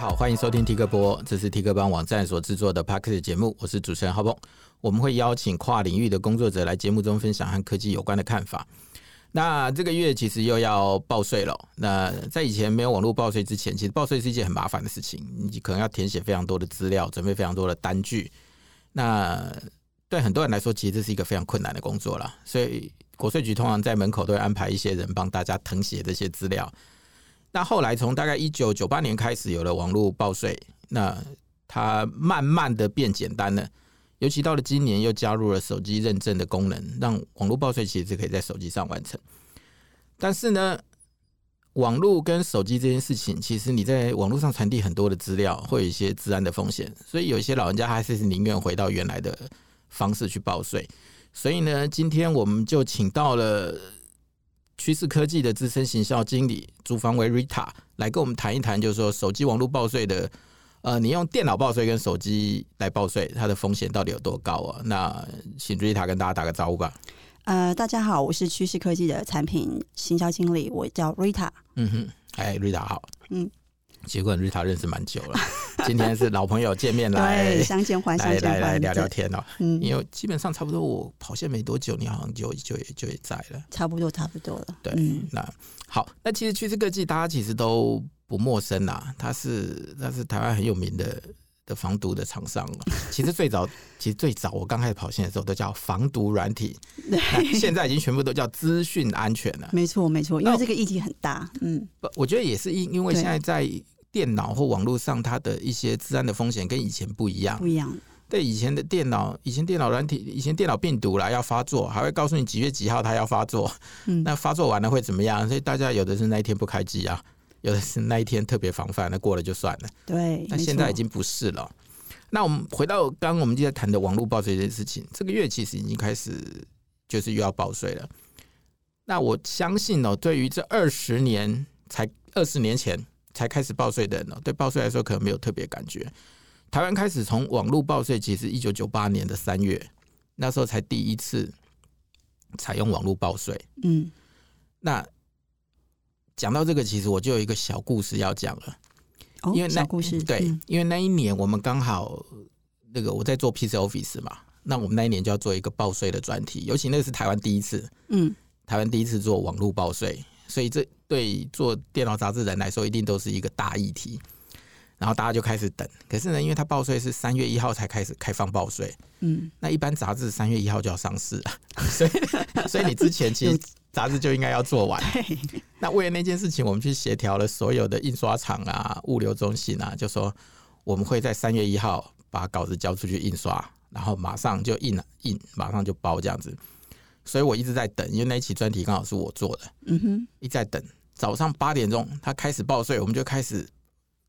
好，欢迎收听 T 哥播，这是 T 哥帮网站所制作的 Podcast 节目，我是主持人浩鹏。我们会邀请跨领域的工作者来节目中分享和科技有关的看法。那这个月其实又要报税了。那在以前没有网络报税之前，其实报税是一件很麻烦的事情，你可能要填写非常多的资料，准备非常多的单据。那对很多人来说，其实这是一个非常困难的工作了。所以国税局通常在门口都会安排一些人帮大家誊写这些资料。那后来从大概一九九八年开始有了网络报税，那它慢慢的变简单了，尤其到了今年又加入了手机认证的功能，让网络报税其实可以在手机上完成。但是呢，网络跟手机这件事情，其实你在网络上传递很多的资料，会有一些治安的风险，所以有一些老人家还是宁愿回到原来的方式去报税。所以呢，今天我们就请到了。趋势科技的资深行销经理朱方为 Rita 来跟我们谈一谈，就是说手机网络报税的，呃，你用电脑报税跟手机来报税，它的风险到底有多高啊？那请 Rita 跟大家打个招呼吧。呃，大家好，我是趋势科技的产品行销经理，我叫 Rita。嗯哼，哎，Rita 好。嗯。结果瑞塔认识蛮久了，今天是老朋友见面来，相见欢，相见欢，来来聊聊天哦。嗯，因为基本上差不多，我跑线没多久，你好像就就也就也在了，差不多差不多了。对，嗯、那好，那其实趋势科技大家其实都不陌生啦，它是它是台湾很有名的的防毒的厂商。其实最早，其实最早我刚开始跑线的时候都叫防毒软体，对，现在已经全部都叫资讯安全了。没错没错，因为这个议题很大。嗯，不，我觉得也是因因为现在在。电脑或网络上，它的一些治安的风险跟以前不一样。不一样。对，以前的电脑，以前电脑软体，以前电脑病毒啦要发作，还会告诉你几月几号它要发作。嗯。那发作完了会怎么样？所以大家有的是那一天不开机啊，有的是那一天特别防范，那过了就算了。对。那现在已经不是了。那我们回到刚刚我们就在谈的网络报税这件事情，这个月其实已经开始就是又要报税了。那我相信哦，对于这二十年才二十年前。才开始报税的人呢，对报税来说可能没有特别感觉。台湾开始从网络报税，其实一九九八年的三月，那时候才第一次采用网络报税。嗯，那讲到这个，其实我就有一个小故事要讲了。哦，因为那小故事对，因为那一年我们刚好那个我在做 PC Office 嘛，那我们那一年就要做一个报税的专题，尤其那是台湾第一次，嗯，台湾第一次做网络报税。所以这对做电脑杂志人来说，一定都是一个大议题。然后大家就开始等。可是呢，因为他报税是三月一号才开始开放报税，嗯，那一般杂志三月一号就要上市了，所以所以你之前其实杂志就应该要做完。那为了那件事情，我们去协调了所有的印刷厂啊、物流中心啊，就说我们会在三月一号把稿子交出去印刷，然后马上就印了印，马上就包这样子。所以我一直在等，因为那一期专题刚好是我做的。嗯哼，一直在等。早上八点钟，他开始报税，我们就开始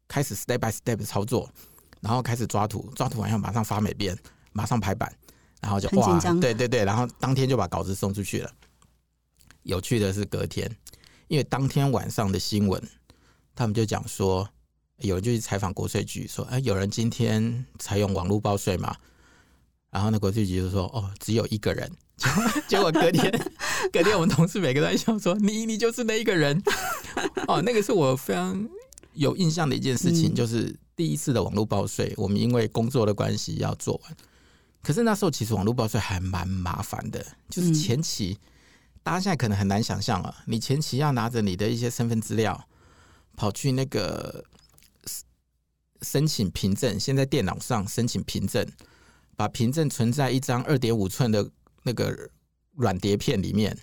开始 step by step 操作，然后开始抓图，抓图完后马上发美编，马上排版，然后就哇，对对对，然后当天就把稿子送出去了。有趣的是隔天，因为当天晚上的新闻，他们就讲说，有人就去采访国税局，说，哎，有人今天采用网络报税嘛？然后那国税局就说，哦，只有一个人。结果隔天，隔天我们同事每个都在笑说：“你你就是那一个人。”哦，那个是我非常有印象的一件事情，就是第一次的网络报税，我们因为工作的关系要做完。可是那时候其实网络报税还蛮麻烦的，就是前期大家现在可能很难想象啊，你前期要拿着你的一些身份资料跑去那个申请凭证，先在电脑上申请凭证，把凭证存在一张二点五寸的。那个软碟片里面，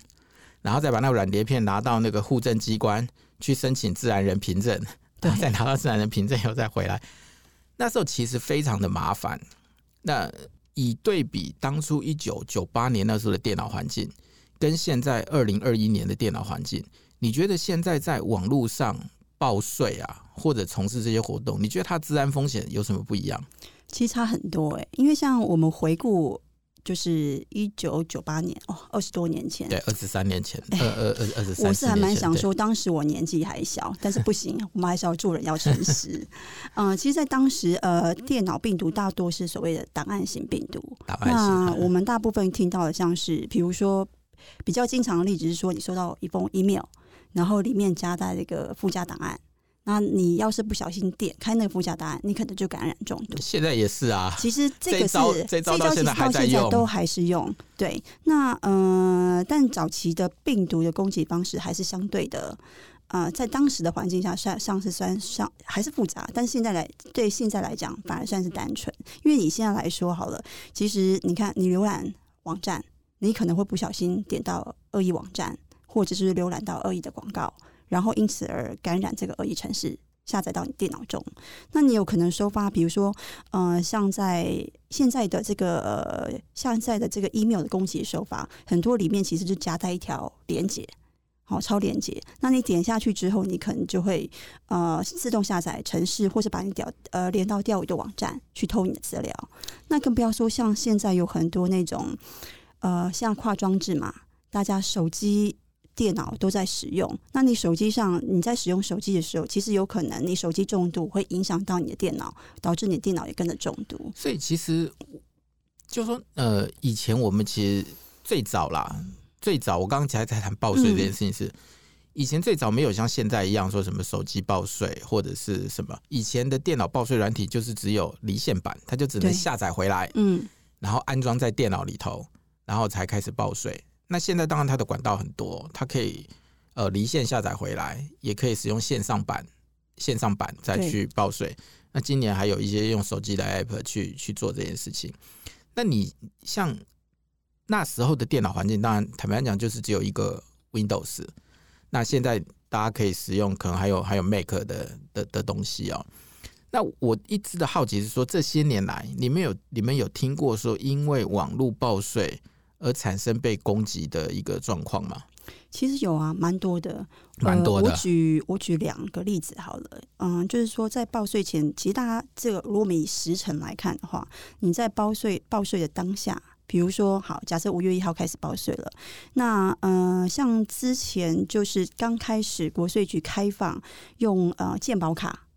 然后再把那个软碟片拿到那个户政机关去申请自然人凭证，对，再拿到自然人凭证以后再回来，那时候其实非常的麻烦。那以对比当初一九九八年那时候的电脑环境，跟现在二零二一年的电脑环境，你觉得现在在网络上报税啊，或者从事这些活动，你觉得它治安风险有什么不一样？其实差很多哎、欸，因为像我们回顾。就是一九九八年哦，二十多年前，对，二十三年前，二二二二十三。我是还蛮想说，当时我年纪还小，但是不行，我们还是要做人，要诚实。嗯、呃，其实，在当时，呃，电脑病毒大多是所谓的档案型病毒。档案型。那我们大部分听到的，像是，比如说，比较经常的例子是说，你收到一封 email，然后里面夹带一个附加档案。那你要是不小心点开那个附加档案，你可能就感染中毒。现在也是啊，其实这个是这招，到现在还在用，这招其实到现在都还是用。对，那呃，但早期的病毒的攻击方式还是相对的。呃，在当时的环境下，算上是算上还是复杂，但是现在来对现在来讲，反而算是单纯。因为你现在来说好了，其实你看，你浏览网站，你可能会不小心点到恶意网站，或者是浏览到恶意的广告，然后因此而感染这个恶意程式，下载到你电脑中。那你有可能收发，比如说，呃，像在现在的这个呃，现在的这个 email 的攻击手法，很多里面其实就夹带一条连结。好，超连接。那你点下去之后，你可能就会呃自动下载程式，或者把你调呃连到钓鱼的网站去偷你的资料。那更不要说像现在有很多那种呃像跨装置嘛，大家手机、电脑都在使用。那你手机上你在使用手机的时候，其实有可能你手机中毒会影响到你的电脑，导致你电脑也跟着中毒。所以其实就说呃，以前我们其实最早啦。最早我刚刚才在谈报税这件事情是，以前最早没有像现在一样说什么手机报税或者是什么，以前的电脑报税软体就是只有离线版，它就只能下载回来，嗯，然后安装在电脑里头，然后才开始报税。那现在当然它的管道很多，它可以呃离线下载回来，也可以使用线上版线上版再去报税。那今年还有一些用手机的 app 去去做这件事情。那你像。那时候的电脑环境，当然坦白讲，就是只有一个 Windows。那现在大家可以使用，可能还有还有 Mac 的的的东西哦。那我一直的好奇是说，这些年来，你们有你们有听过说，因为网络报税而产生被攻击的一个状况吗？其实有啊，蛮多的，蛮多的。呃、我举我举两个例子好了，嗯，就是说在报税前，其实大家这个如果我们以时辰来看的话，你在报税报税的当下。比如说，好，假设五月一号开始报税了，那呃，像之前就是刚开始国税局开放用呃健保卡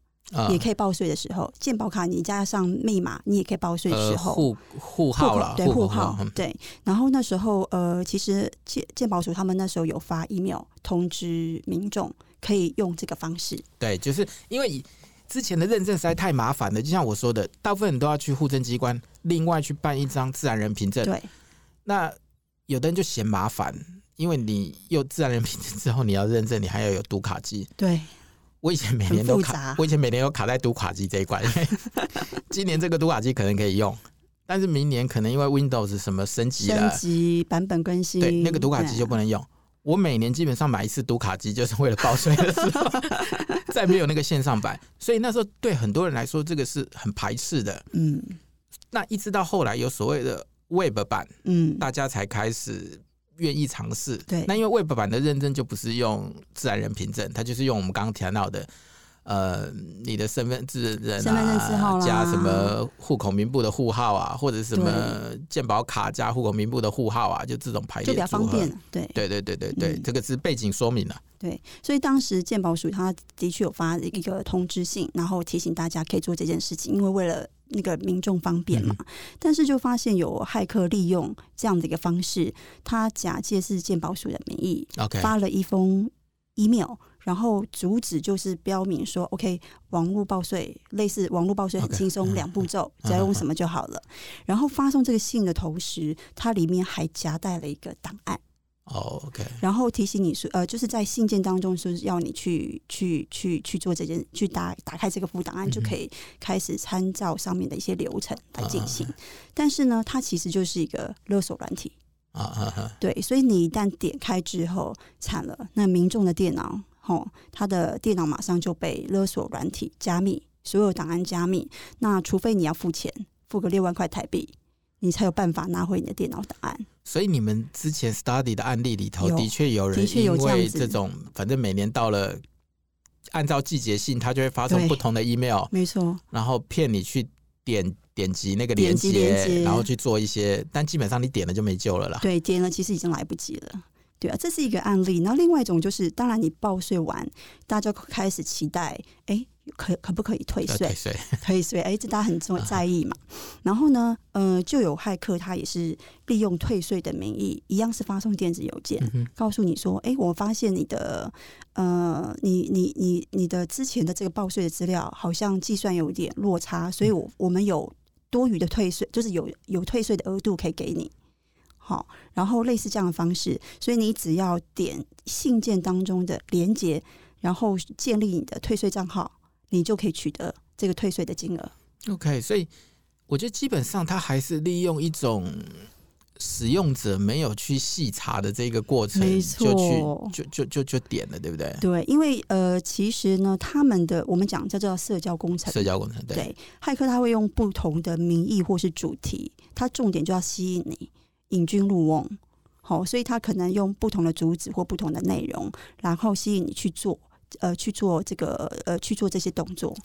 也可以报税的时候，健保卡你加上密码，你也可以报税的时候，户户号了，对户号，对。然后那时候呃，其实健健保署他们那时候有发 email 通知民众可以用这个方式，对，就是因为。之前的认证实在太麻烦了，就像我说的，大部分人都要去户政机关，另外去办一张自然人凭证。对，那有的人就嫌麻烦，因为你有自然人凭证之后，你要认证，你还要有读卡机。对，我以前每年都卡，我以前每年都卡在读卡机这一关。今年这个读卡机可能可以用，但是明年可能因为 Windows 什么升级了，升级版本更新，对，那个读卡机就不能用。我每年基本上买一次读卡机，就是为了报税的时候，再没有那个线上版，所以那时候对很多人来说，这个是很排斥的。嗯，那一直到后来有所谓的 Web 版，嗯，大家才开始愿意尝试。对，那因为 Web 版的认证就不是用自然人凭证，它就是用我们刚刚提到的。呃，你的身份证人啊，加什么户口名簿的户号啊，或者什么健保卡加户口名簿的户号啊，就这种排列就比较方便。对，对，对，对，对，对，这个是背景说明了。对，所以当时健保署它的确有发一个通知信，然后提醒大家可以做这件事情，因为为了那个民众方便嘛。但是就发现有骇客利用这样的一个方式，他假借是鉴宝署的名义，发了一封 email。然后主旨就是标明说，OK，网络报税类似网络报税很轻松，两步骤，只要用什么就好了。然后发送这个信的同时，它里面还夹带了一个档案。哦，OK。然后提醒你说，呃，就是在信件当中说要你去去去去做这件，去打打开这个副档案，就可以开始参照上面的一些流程来进行。但是呢，它其实就是一个勒索软体。啊对，所以你一旦点开之后，惨了，那民众的电脑。吼，他的电脑马上就被勒索软体加密，所有档案加密。那除非你要付钱，付个六万块台币，你才有办法拿回你的电脑档案。所以你们之前 study 的案例里头，的确有人因为这种，反正每年到了按照季节性，他就会发送不同的 email，没错，然后骗你去点点击那个链接，然后去做一些，但基本上你点了就没救了啦。对，点了其实已经来不及了。对啊，这是一个案例。然后另外一种就是，当然你报税完，大家开始期待，哎，可可不可以退税？退税，退税，哎，这大家很重在意嘛。然后呢，呃，就有骇客他也是利用退税的名义，一样是发送电子邮件，嗯、告诉你说，哎，我发现你的呃，你你你你的之前的这个报税的资料好像计算有点落差，所以我我们有多余的退税，就是有有退税的额度可以给你。好，然后类似这样的方式，所以你只要点信件当中的连接，然后建立你的退税账号。你就可以取得这个退税的金额。OK，所以我觉得基本上他还是利用一种使用者没有去细查的这个过程，没错，就去就就就就点了，对不对？对，因为呃，其实呢，他们的我们讲叫做社交工程，社交工程对，对，骇客他会用不同的名义或是主题，他重点就要吸引你，引君入瓮。好，所以他可能用不同的主旨或不同的内容，然后吸引你去做。呃，去做这个呃，去做这些动作。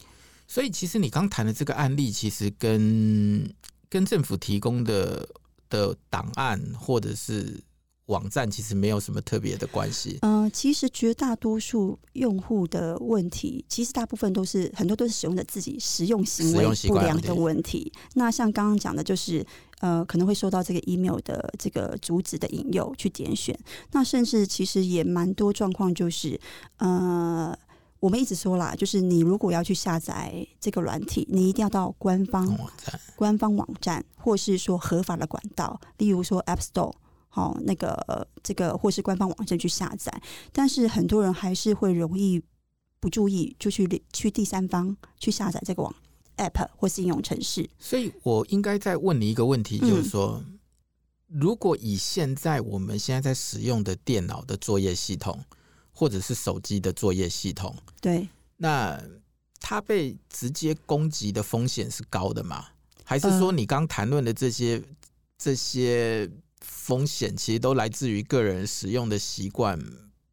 所以，其实你刚谈的这个案例，其实跟跟政府提供的的档案或者是网站，其实没有什么特别的关系。嗯、呃，其实绝大多数用户的问题，其实大部分都是很多都是使用的自己使用行为不良的问题。那像刚刚讲的，就是。呃，可能会受到这个 email 的这个主旨的引诱去点选，那甚至其实也蛮多状况，就是呃，我们一直说啦，就是你如果要去下载这个软体，你一定要到官方网站、官方网站，或是说合法的管道，例如说 App Store，好，那个这个或是官方网站去下载，但是很多人还是会容易不注意，就去去第三方去下载这个网。App 或是应用程式，所以我应该再问你一个问题，就是说，嗯、如果以现在我们现在在使用的电脑的作业系统，或者是手机的作业系统，对，那它被直接攻击的风险是高的吗？还是说你刚谈论的这些、呃、这些风险，其实都来自于个人使用的习惯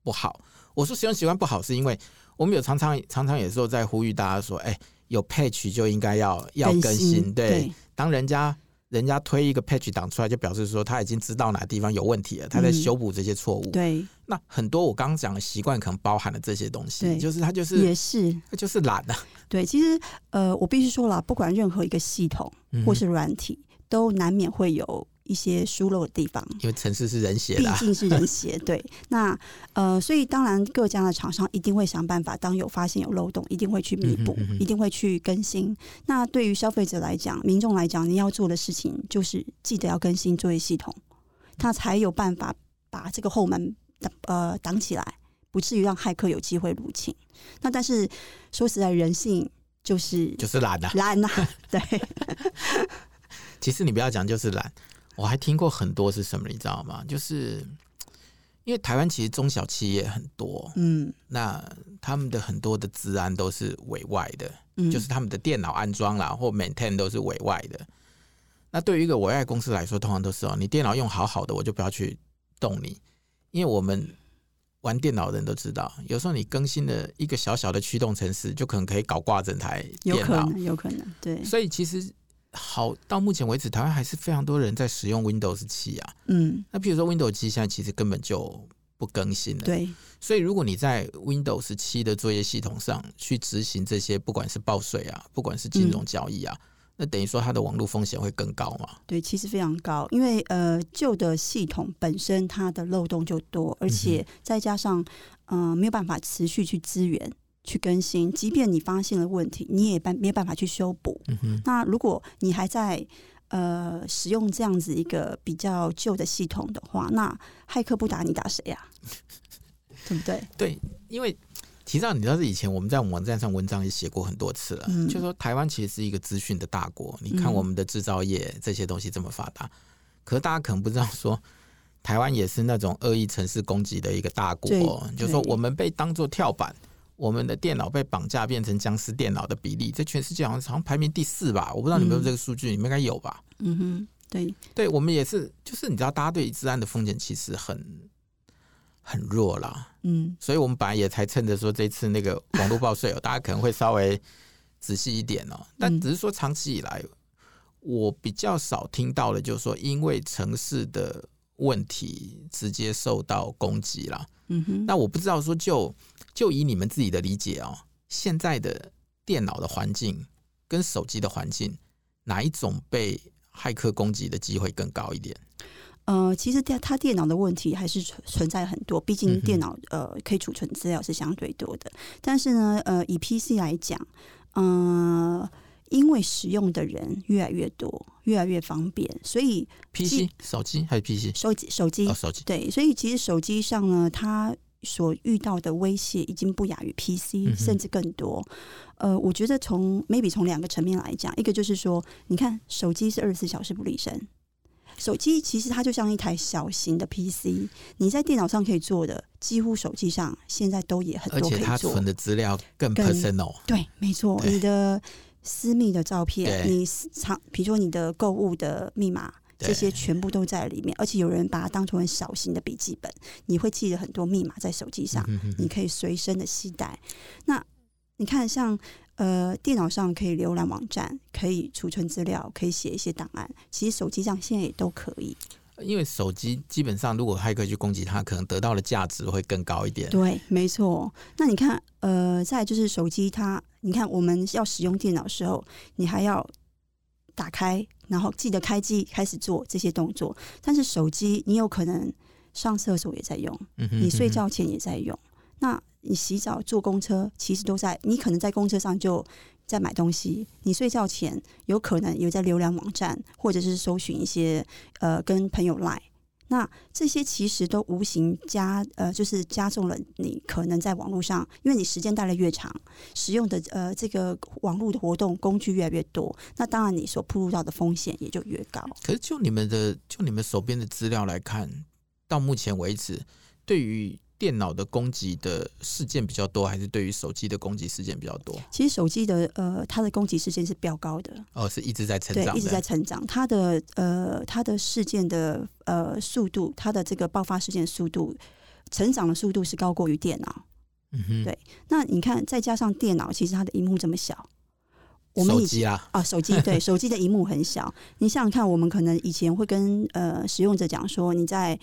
不好？我说使用习惯不好，是因为我们有常常常常有时候在呼吁大家说，哎。有 patch 就应该要要更新，对，对。当人家人家推一个 patch 档出来，就表示说他已经知道哪地方有问题了，他在修补这些错误。对。那很多我刚刚讲的习惯可能包含了这些东西，就是他就是也是他就是懒啊。对，其实呃，我必须说了，不管任何一个系统或是软体，嗯、都难免会有。一些疏漏的地方，因为城市是人写的，毕竟是人写。对，那呃，所以当然各家的厂商一定会想办法，当有发现有漏洞，一定会去弥补，一定会去更新。那对于消费者来讲，民众来讲，你要做的事情就是记得要更新作业系统，他才有办法把这个后门呃挡起来，不至于让骇客有机会入侵。那但是说实在，人性就是就是懒啊懒呐，对。其实你不要讲，就是懒。我还听过很多是什么，你知道吗？就是因为台湾其实中小企业很多，嗯，那他们的很多的治安都是委外的，嗯，就是他们的电脑安装啦或 maintain 都是委外的。那对于一个委外公司来说，通常都是哦，你电脑用好好的，我就不要去动你，因为我们玩电脑的人都知道，有时候你更新的一个小小的驱动程式，就可能可以搞挂整台电脑，有可能，有可能，对。所以其实。好，到目前为止，台湾还是非常多人在使用 Windows 七啊。嗯，那比如说 Windows 七现在其实根本就不更新了。对，所以如果你在 Windows 七的作业系统上去执行这些，不管是报税啊，不管是金融交易啊，嗯、那等于说它的网络风险会更高嘛？对，其实非常高，因为呃旧的系统本身它的漏洞就多，而且再加上嗯、呃、没有办法持续去支援。去更新，即便你发现了问题，你也办没有办法去修补。嗯。那如果你还在呃使用这样子一个比较旧的系统的话，那骇客不打你打谁呀？对不对？对，因为提到你知道，是以前我们在网站上文章也写过很多次了，嗯、就说台湾其实是一个资讯的大国。你看我们的制造业这些东西这么发达，嗯、可是大家可能不知道说，台湾也是那种恶意城市攻击的一个大国。就说我们被当做跳板。我们的电脑被绑架变成僵尸电脑的比例，在全世界好像好像排名第四吧？我不知道你们有这个数据，嗯、你们应该有吧？嗯哼，对，对我们也是，就是你知道，大家对治安的风险其实很很弱啦。嗯，所以我们本来也才趁着说这次那个网络报税哦，大家可能会稍微仔细一点哦。但只是说长期以来，我比较少听到的，就是说因为城市的问题直接受到攻击啦。嗯哼，那我不知道说就。就以你们自己的理解哦，现在的电脑的环境跟手机的环境，哪一种被骇客攻击的机会更高一点？呃，其实电它电脑的问题还是存存在很多，毕竟电脑呃可以储存资料是相对多的。但是呢，呃，以 PC 来讲，呃，因为使用的人越来越多，越来越方便，所以 PC 手机还是 PC 手机手机、哦、手机。对，所以其实手机上呢，它所遇到的威胁已经不亚于 PC，嗯、甚至更多。呃，我觉得从 maybe 从两个层面来讲，一个就是说，你看手机是二十四小时不离身。手机其实它就像一台小型的 PC，你在电脑上可以做的，几乎手机上现在都也很多可以做。而且它存的资料更 personal。对，没错，你的私密的照片，你藏，比如说你的购物的密码，这些全部都在里面。而且有人把它当成小型的笔记本，你会记得很多密码在手机上，你可以随身的携带。那你看，像。呃，电脑上可以浏览网站，可以储存资料，可以写一些档案。其实手机上现在也都可以。因为手机基本上，如果骇客去攻击它，可能得到的价值会更高一点。对，没错。那你看，呃，再就是手机它，你看我们要使用电脑的时候，你还要打开，然后记得开机，开始做这些动作。但是手机，你有可能上厕所也在用，你睡觉前也在用。那你洗澡、坐公车，其实都在。你可能在公车上就在买东西，你睡觉前有可能有在浏览网站，或者是搜寻一些呃跟朋友 Line。那这些其实都无形加呃，就是加重了你可能在网络上，因为你时间待的越长，使用的呃这个网络的活动工具越来越多，那当然你所暴露到的风险也就越高。可是就你们的就你们手边的资料来看，到目前为止，对于电脑的攻击的事件比较多，还是对于手机的攻击事件比较多？其实手机的呃，它的攻击事件是比较高的哦，是一直在成长，对，一直在成长。它的呃，它的事件的呃速度，它的这个爆发事件速度，成长的速度是高过于电脑。嗯哼，对。那你看，再加上电脑，其实它的荧幕这么小，我们手机啊啊，手机对，手机的荧幕很小。你想想看，我们可能以前会跟呃使用者讲说，你在。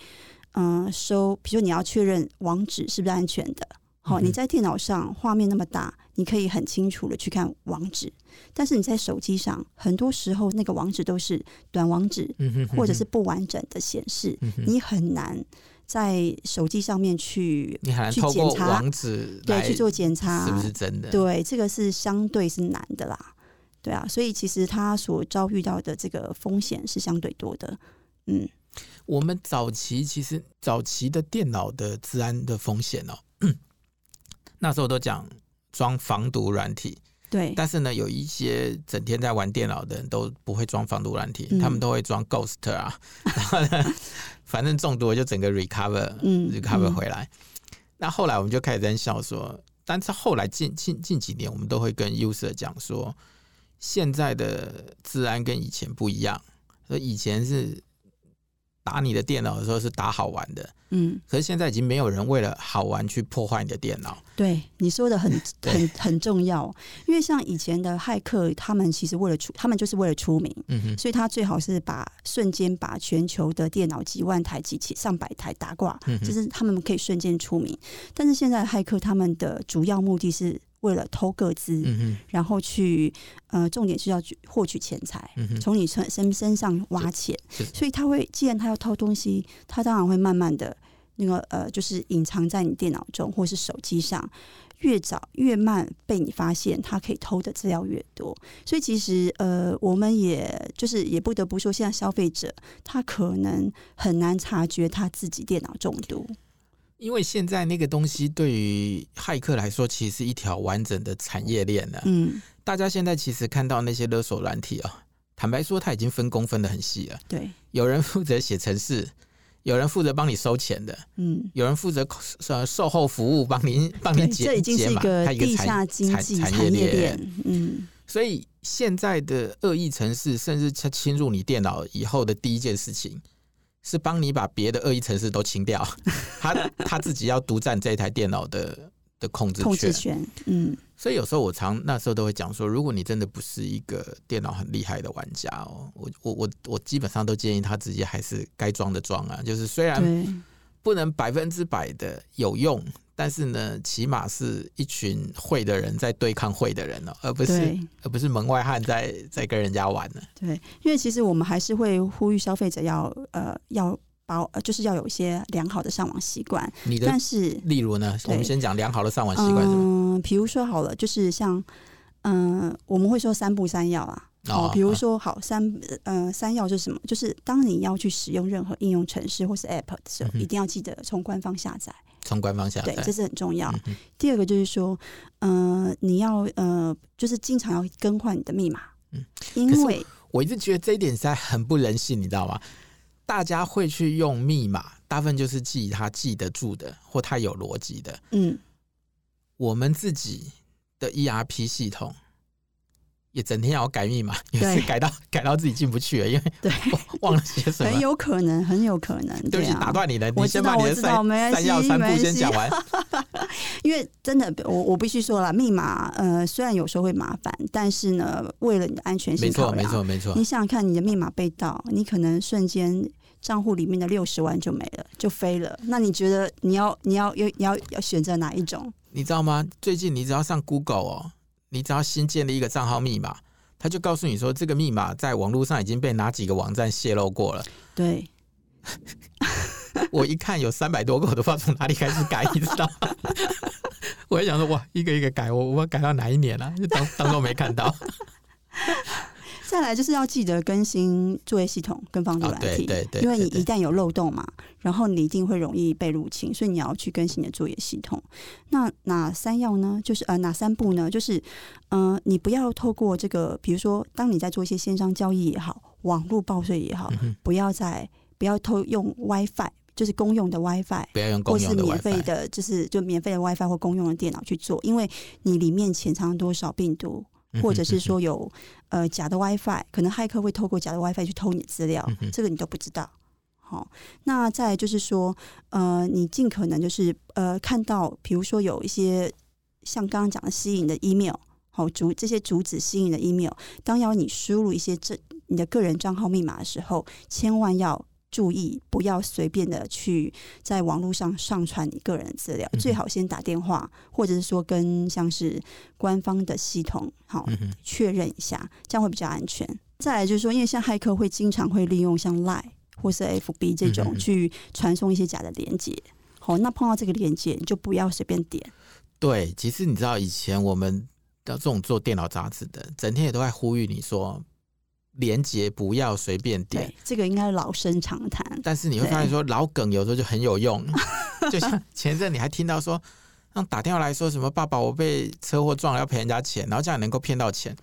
嗯，收，比如说你要确认网址是不是安全的，好，你在电脑上画面那么大，你可以很清楚的去看网址，但是你在手机上，很多时候那个网址都是短网址，或者是不完整的显示，你很难在手机上面去去检查网址，对，去做检查是不是真的？对，这个是相对是难的啦，对啊，所以其实他所遭遇到的这个风险是相对多的，嗯。我们早期其实早期的电脑的治安的风险哦，那时候都讲装防毒软体，对。但是呢，有一些整天在玩电脑的人都不会装防毒软体，嗯、他们都会装 Ghost 啊，然后呢，反正中毒了就整个 recover，嗯，recover 回来。那后来我们就开始在笑说，但是后来近近近几年，我们都会跟 user 讲说，现在的治安跟以前不一样，所以以前是。打你的电脑的时候是打好玩的，嗯，可是现在已经没有人为了好玩去破坏你的电脑。对，你说的很 很很重要，因为像以前的骇客，他们其实为了出，他们就是为了出名，嗯哼，所以他最好是把瞬间把全球的电脑几万台、几千上百台打挂，嗯，就是他们可以瞬间出名。但是现在骇客，他们的主要目的是。为了偷个资，嗯、然后去呃，重点是要去获取钱财，从、你身身身上挖钱，所以他会，既然他要偷东西，他当然会慢慢的那个呃，就是隐藏在你电脑中或是手机上，越早越慢被你发现，他可以偷的资料越多。所以其实呃，我们也就是也不得不说，现在消费者他可能很难察觉他自己电脑中毒。因为现在那个东西对于骇客来说，其实是一条完整的产业链了。嗯，大家现在其实看到那些勒索软体啊，坦白说，他已经分工分得很细了。对，有人负责写程式，有人负责帮你收钱的，嗯，有人负责售售后服务，帮您帮您解。解码，它一个地下经济产业链。嗯，所以现在的恶意程式，甚至他侵入你电脑以后的第一件事情。是帮你把别的恶意程式都清掉，他他自己要独占这台电脑的的控制权。控制权，嗯。所以有时候我常那时候都会讲说，如果你真的不是一个电脑很厉害的玩家哦，我我我我基本上都建议他直接还是该装的装啊。就是虽然不能百分之百的有用，但是呢，起码是一群会的人在对抗会的人了，而不是而不是门外汉在在跟人家玩呢。对，因为其实我们还是会呼吁消费者要呃要保呃就是要有一些良好的上网习惯。你的但是例如呢，我们先讲良好的上网习惯。嗯，比如说好了，就是像嗯、呃，我们会说三不三要啊。哦，比如说，好三呃三要是什么？就是当你要去使用任何应用程式或是 App 的时候，嗯、一定要记得从官方下载。从官方下载，对，这是很重要。嗯、第二个就是说，呃，你要呃，就是经常要更换你的密码。嗯，因为我一直觉得这一点实在很不人性，你知道吗？大家会去用密码，大部分就是记他记得住的，或他有逻辑的。嗯，我们自己的 ERP 系统。也整天要改密码，也是改到改到自己进不去了，因为对 忘了写什么。很有可能，很有可能。对不起，打断你了，你先把你的三三要三步先讲完。因为真的，我我必须说了，密码呃虽然有时候会麻烦，但是呢，为了你的安全性考量，没错没错没错。你想想看，你的密码被盗，你可能瞬间账户里面的六十万就没了，就飞了。那你觉得你要你要要你要要选择哪一种？你知道吗？最近你只要上 Google 哦。你只要新建立一个账号密码，他就告诉你说，这个密码在网络上已经被哪几个网站泄露过了。对，我一看有三百多个，我都不知道从哪里开始改，你知道吗？我还想说，哇，一个一个改，我我改到哪一年了？啊？就当当做没看到。再来就是要记得更新作业系统跟防毒软体，对对，因为你一旦有漏洞嘛，然后你一定会容易被入侵，所以你要去更新你的作业系统。那哪三要呢？就是呃哪三步呢？就是嗯、呃，你不要透过这个，比如说当你在做一些线上交易也好，网络报税也好，嗯、不要再不要偷用 WiFi，就是公用的 WiFi，不要用公用的 WiFi，或是免费的，就是就免费的 WiFi 或公用的电脑去做，因为你里面潜藏多少病毒。或者是说有呃假的 WiFi，可能骇客会透过假的 WiFi 去偷你的资料，这个你都不知道。好，那再就是说，呃，你尽可能就是呃看到，比如说有一些像刚刚讲的吸引的 email，好主这些主旨吸引的 email，当要你输入一些这你的个人账号密码的时候，千万要。注意，不要随便的去在网络上上传你个人的资料，嗯、最好先打电话，或者是说跟像是官方的系统好确、嗯、认一下，这样会比较安全。再来就是说，因为像骇客会经常会利用像 Line 或是 FB 这种去传送一些假的连接，好、那碰到这个链接你就不要随便点。对，其实你知道以前我们的这种做电脑杂志的，整天也都在呼吁你说。连接不要随便点，这个应该是老生常谈。但是你会发现说老梗有时候就很有用，就像前阵你还听到说，让打电话来说什么爸爸我被车祸撞了要赔人家钱，然后这样能够骗到钱。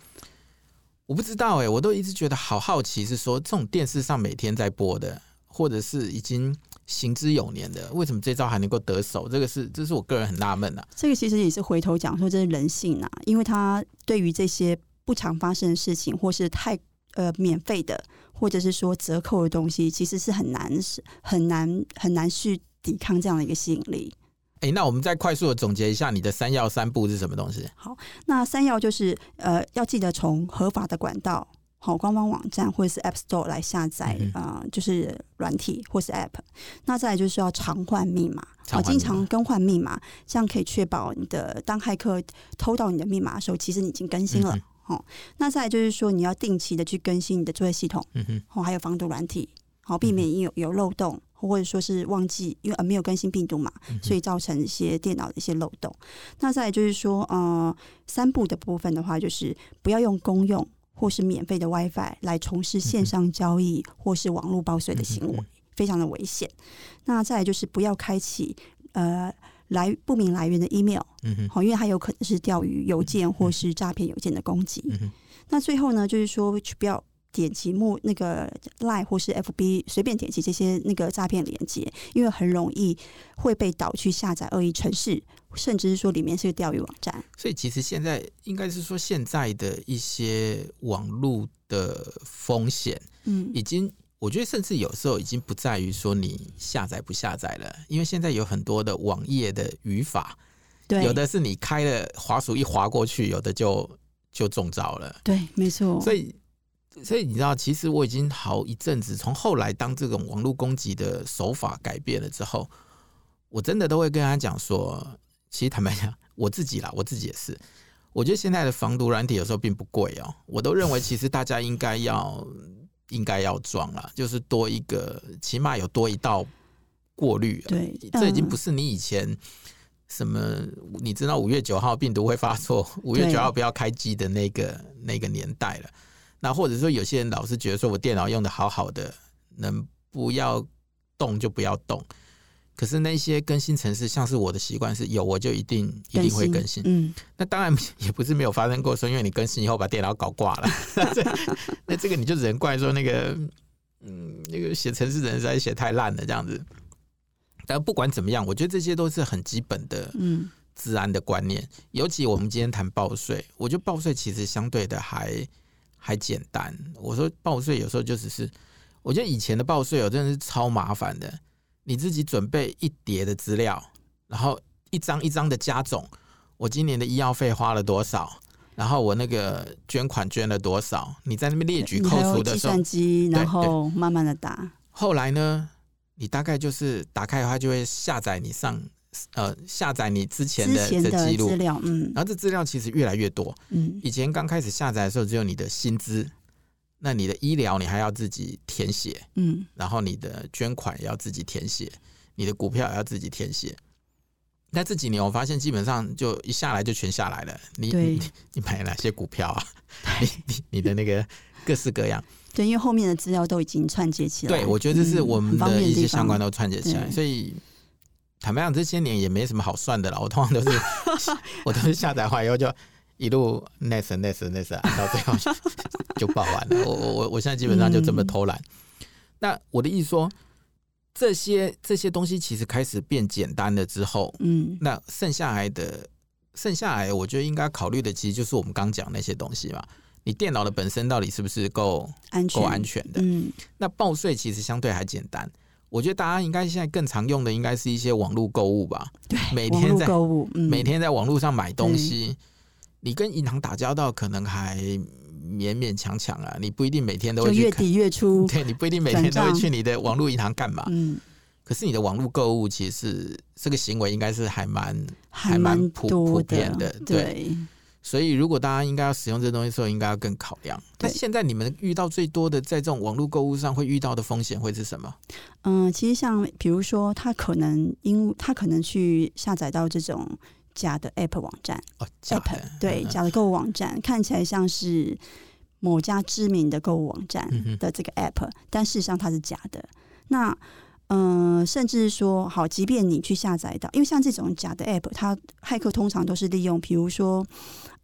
我不知道哎、欸，我都一直觉得好好奇，是说这种电视上每天在播的，或者是已经行之有年的，为什么这招还能够得手？这个是这是我个人很纳闷呐。这个其实也是回头讲说这是人性啊，因为他对于这些不常发生的事情或是太。呃，免费的或者是说折扣的东西，其实是很难、是很难、很难去抵抗这样的一个吸引力。哎、欸，那我们再快速的总结一下，你的三要三步是什么东西？好，那三要就是呃，要记得从合法的管道，好，官方网站或者是 App Store 来下载，嗯、呃，就是软体或是 App。那再来就是要常换密码，好，经常更换密码，这样可以确保你的当骇客偷到你的密码的时候，其实你已经更新了。嗯哦，那再来就是说，你要定期的去更新你的作业系统，嗯哼，哦，还有防毒软体，好，避免有有漏洞，或者说是忘记，因为呃没有更新病毒嘛，所以造成一些电脑的一些漏洞。那再来就是说，呃，三步的部分的话，就是不要用公用或是免费的 WiFi 来从事线上交易或是网络报税的行为，非常的危险。那再来就是不要开启呃。来不明来源的 email，嗯哼，好，因为它有可能是钓鱼邮件或是诈骗邮件的攻击。嗯哼，那最后呢，就是说不要点击目那个 line 或是 fb，随便点击这些那个诈骗链接，因为很容易会被导去下载恶意程式，甚至是说里面是个钓鱼网站。所以其实现在应该是说现在的一些网络的风险，嗯，已经。我觉得甚至有时候已经不在于说你下载不下载了，因为现在有很多的网页的语法，对，有的是你开了滑鼠一滑过去，有的就就中招了。对，没错。所以，所以你知道，其实我已经好一阵子，从后来当这种网络攻击的手法改变了之后，我真的都会跟他讲说，其实坦白讲，我自己啦，我自己也是，我觉得现在的防毒软体有时候并不贵哦，我都认为其实大家应该要应该要装了，就是多一个，起码有多一道过滤。对，这已经不是你以前。什么？你知道五月九号病毒会发作，五月九号不要开机的那个那个年代了。那或者说，有些人老是觉得说我电脑用的好好的，能不要动就不要动。可是那些更新程式，像是我的习惯是有，我就一定一定会更新。嗯，那当然 也不是没有发生过，说因为你更新以后把电脑搞挂了。那这个你就只能怪说那个嗯那个写程式的人实在写太烂了这样子。但不管怎么样，我觉得这些都是很基本的，嗯，治安的观念。尤其我们今天谈报税，我觉得报税其实相对的还还简单。我说报税有时候就只是，我觉得以前的报税哦，真的是超麻烦的。你自己准备一叠的资料，然后一张一张的加总。我今年的医药费花了多少？然后我那个捐款捐了多少？你在那边列举扣除的时候，计算机，然后慢慢的打。后来呢？你大概就是打开的话，就会下载你上呃下载你之前的的记录，嗯，然后这资料其实越来越多，嗯，以前刚开始下载的时候只有你的薪资，那你的医疗你还要自己填写，嗯，然后你的捐款也要自己填写，你的股票也要自己填写。那这几年我发现基本上就一下来就全下来了，你你你买哪些股票啊？你你你的那个各式各样。对，因为后面的资料都已经串接起来。对，我觉得这是我们的一些相关都串接起来，嗯、所以坦白讲，这些年也没什么好算的了。我通常都是 我都是下载完以后就一路 next next next 按到最后就报完了。我我我我现在基本上就这么偷懒。嗯、那我的意思说，这些这些东西其实开始变简单了之后，嗯，那剩下来的剩下来，我觉得应该考虑的其实就是我们刚讲那些东西嘛。你电脑的本身到底是不是够安全够安全的？嗯，那报税其实相对还简单。我觉得大家应该现在更常用的应该是一些网络购物吧？对，每天在购物，嗯、每天在网络上买东西，你跟银行打交道可能还勉勉强强啊。你不一定每天都会去月底月初，对，你不一定每天都会去你的网络银行干嘛？嗯，可是你的网络购物其实是这个行为应该是还蛮还蛮普普遍的，对。对所以，如果大家应该要使用这东西的时候，应该要更考量。但现在你们遇到最多的，在这种网络购物上会遇到的风险会是什么？嗯，其实像比如说，他可能因他可能去下载到这种假的 App 网站哦，App 对假的购物网站，看起来像是某家知名的购物网站的这个 App，但事实上它是假的。那嗯，甚至说，好，即便你去下载到，因为像这种假的 App，它骇客通常都是利用，比如说。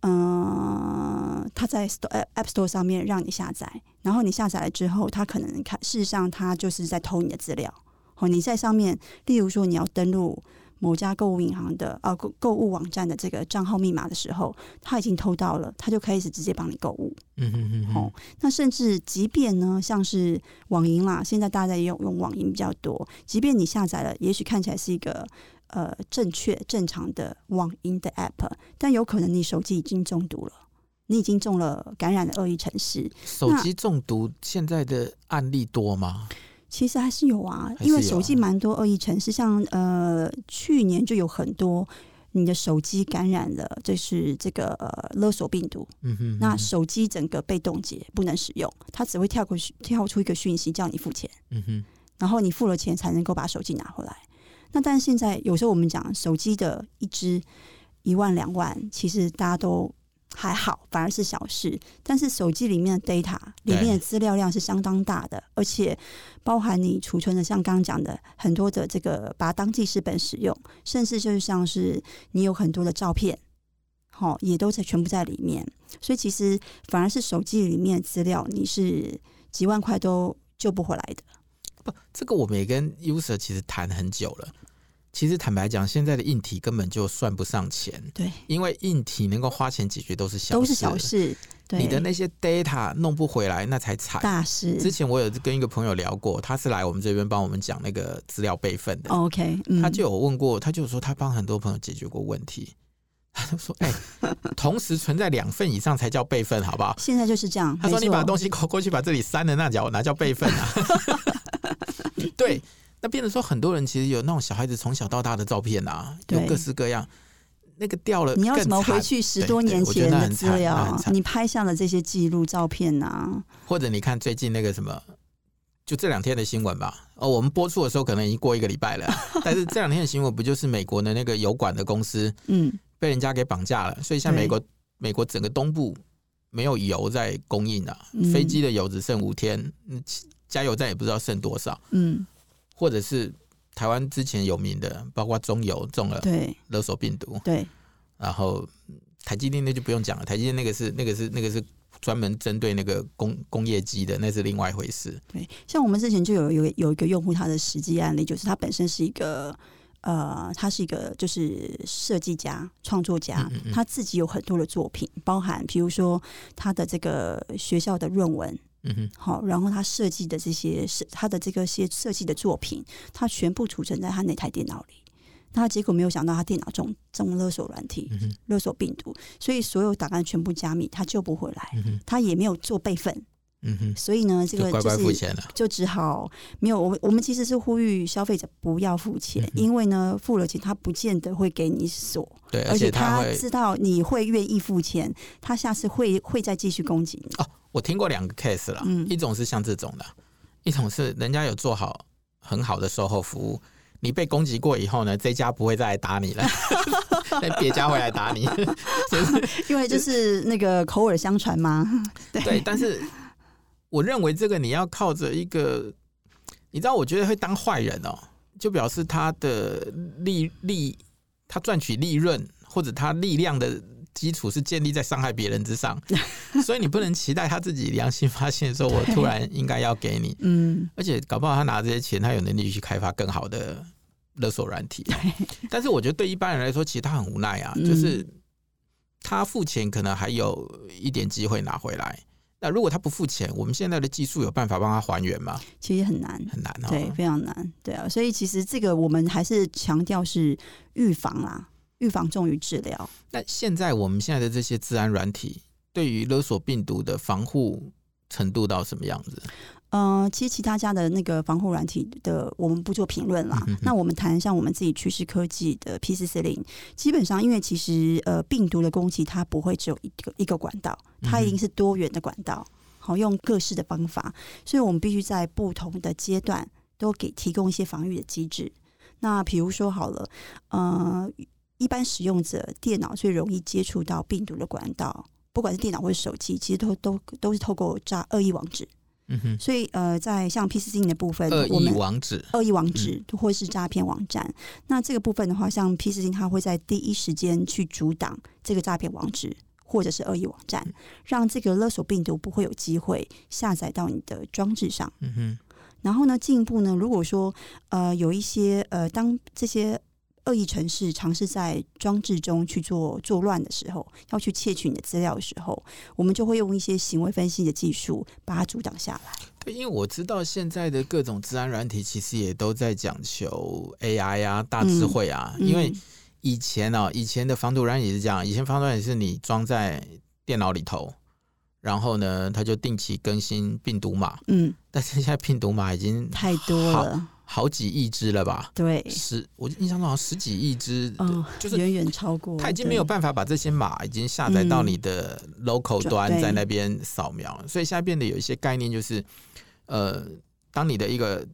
嗯，它在 Store App Store 上面让你下载，然后你下载了之后，它可能看，事实上它就是在偷你的资料。哦，你在上面，例如说你要登录某家购物银行的啊购购物网站的这个账号密码的时候，他已经偷到了，他就开始直接帮你购物。嗯嗯嗯。哦，那甚至即便呢，像是网银啦，现在大家也用用网银比较多，即便你下载了，也许看起来是一个。呃，正确正常的网银的 App，但有可能你手机已经中毒了，你已经中了感染的恶意城市。手机中毒现在的案例多吗？其实还是有啊，有啊，因为手机蛮多恶意程式，像呃去年就有很多你的手机感染了，这是这个呃勒索病毒。嗯哼，嗯哼，那手机整个被冻结，不能使用，它只会跳过去跳出一个讯息叫你付钱。嗯哼，然后你付了钱才能够把手机拿回来。那但是现在有时候我们讲手机的一支一万两万，其实大家都还好，反而是小事。但是手机里面的 data 里面的资料量是相当大的，而且包含你储存的，像刚刚讲的很多的这个把它当记事本使用，甚至就是像是你有很多的照片，好也都在全部在里面。所以其实反而是手机里面的资料，你是几万块都救不回来的。不，这个我们也跟 user 其实谈很久了。其实坦白讲，现在的硬体根本就算不上钱。对，因为硬体能够花钱解决都是小事，都是小事。对，你的那些 data 弄不回来，那才惨。大事。之前我有跟一个朋友聊过，他是来我们这边帮我们讲那个资料备份的。OK，嗯，他就有问过，他就说他帮很多朋友解决过问题。他就说：“哎、欸，同时存在两份以上才叫备份，好不好？”现在就是这样。他说：“你把东西拷过去，把这里删了，那叫哪叫备份啊？”对。那变得说，很多人其实有那种小孩子从小到大的照片啊，有各式各样。那个掉了，你要怎么回去十多年前的资料？你拍下了这些记录照片啊？或者你看最近那个什么，就这两天的新闻吧。哦，我们播出的时候可能已经过一个礼拜了，但是这两天的新闻不就是美国的那个油管的公司，嗯，被人家给绑架了，所以像美国美国整个东部没有油在供应了，飞机的油只剩五天，加油站也不知道剩多少，嗯，或者是。台湾之前有名的，包括中油中了勒索病毒，对，然后台积电那就不用讲了，台积电那个是那个是那个是专门针对那个工工业机的，那是另外一回事。对，像我们之前就有有有一个用户，他的实际案例就是他本身是一个呃，他是一个就是设计家、创作家，嗯嗯嗯，他自己有很多的作品，包含比如说他的这个学校的论文。嗯哼，好，然后他设计的这些设他的这个些设计的作品，他全部储存在他那台电脑里。那结果没有想到，他电脑中中勒索软体，勒索病毒，所以所有档案全部加密，他救不回来，他也没有做备份。嗯哼，所以呢，这个就是就只好没有。我们我们其实是呼吁消费者不要付钱，因为呢，付了钱他不见得会给你锁。对，而且他知道你会愿意付钱，他下次会会再继续攻击你。哦。我听过两个 case 了，嗯、一种是像这种的，一种是人家有做好很好的售后服务，你被攻击过以后呢，这家不会再来打你了，别家会来打你，就是因为就是那个口耳相传嘛。对，对，但是我认为这个你要靠着一个，你知道，我觉得会当坏人哦，就表示他的利利，他赚取利润或者他力量的。基础是建立在伤害别人之上，所以你不能期待他自己良心发现说，我突然应该要给你，嗯，而且搞不好他拿这些钱，他有能力去开发更好的勒索软体。但是我觉得对一般人来说，其实他很无奈啊，就是他付钱可能还有一点机会拿回来，那如果他不付钱，我们现在的技术有办法帮他还原吗？其实很难，很难，对，非常难，对啊，所以其实这个我们还是强调是预防啦。预防重于治疗。那现在我们现在的这些治安软体，对于勒索病毒的防护程度到什么样子？呃，其实其他家的那个防护软体的，我们不做评论啦。那我们谈像我们自己趋势科技的 P440，基本上因为其实呃病毒的攻击它不会只有一个一个管道，它一定是多元的管道，好用各式的方法，所以我们必须在不同的阶段都给提供一些防御的机制。那比如说好了，呃。一般使用者电脑最容易接触到病毒的管道，不管是电脑或者手机，其实都都都是透过诈恶意网址。嗯哼，所以呃，在像 P440 的部分，恶意网址、恶意网址或是诈骗网站，嗯、那这个部分的话，像 P440 它会在第一时间去阻挡这个诈骗网址或者是恶意网站，让这个勒索病毒不会有机会下载到你的装置上。嗯哼，然后呢，进一步呢，如果说呃有一些呃当这些恶意城市尝试在装置中去做作乱的时候，要去窃取你的资料的时候，我们就会用一些行为分析的技术把它阻挡下来。对，因为我知道现在的各种治安软体其实也都在讲求 AI 啊、大智慧啊。嗯、因为以前呢、喔，以前的防毒软体是这样，以前防毒软体是你装在电脑里头，然后呢，它就定期更新病毒码。嗯，但是现在病毒码已经太多了。好几亿只了吧？对，十我印象中好像十几亿只，哦，就是远远超过。他已经没有办法把这些码已经下载到你的 local 端，在那边扫描，嗯、所以现在变得有一些概念，就是呃，当你的一个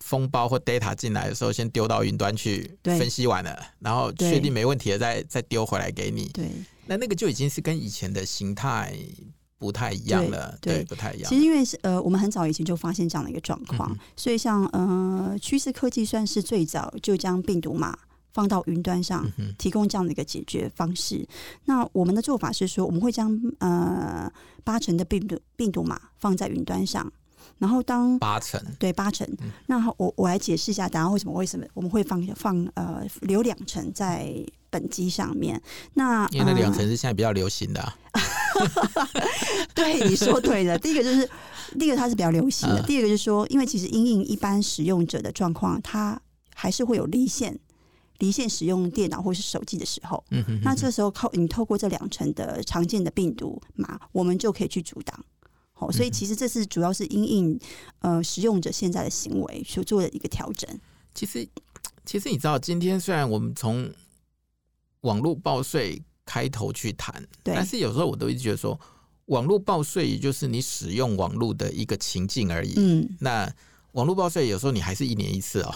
封包或 data 进来的时候，先丢到云端去分析完了，然后确定没问题了，再再丢回来给你。对，那那个就已经是跟以前的形态。不太一样了，对，对，不太一样。其实因为是呃，我们很早以前就发现这样的一个状况，嗯、所以像呃，趋势科技算是最早就将病毒码放到云端上，提供这样的一个解决方式。嗯、那我们的做法是说，我们会将呃八成的病毒病毒码放在云端上，然后当八成。对八成，嗯、那我我来解释一下，答案为什么为什么我们会放放呃留两成在本机上面？那因为那两层是现在比较流行的、啊。对，你说对了。第一个就是，第一个它是比较流行的。第二个就是说，因为其实因应一般使用者的状况，它还是会有离线、离线使用电脑或是手机的时候。嗯哼，那这时候靠你透过这两层的常见的病毒码，我们就可以去阻挡。好，所以其实这是主要是因应呃使用者现在的行为所做的一个调整。其实，其实你知道，今天虽然我们从网络报税开头去谈，但是有时候我都一直觉得说，网络报税也就是你使用网络的一个情境而已。嗯，那网络报税有时候你还是一年一次哦。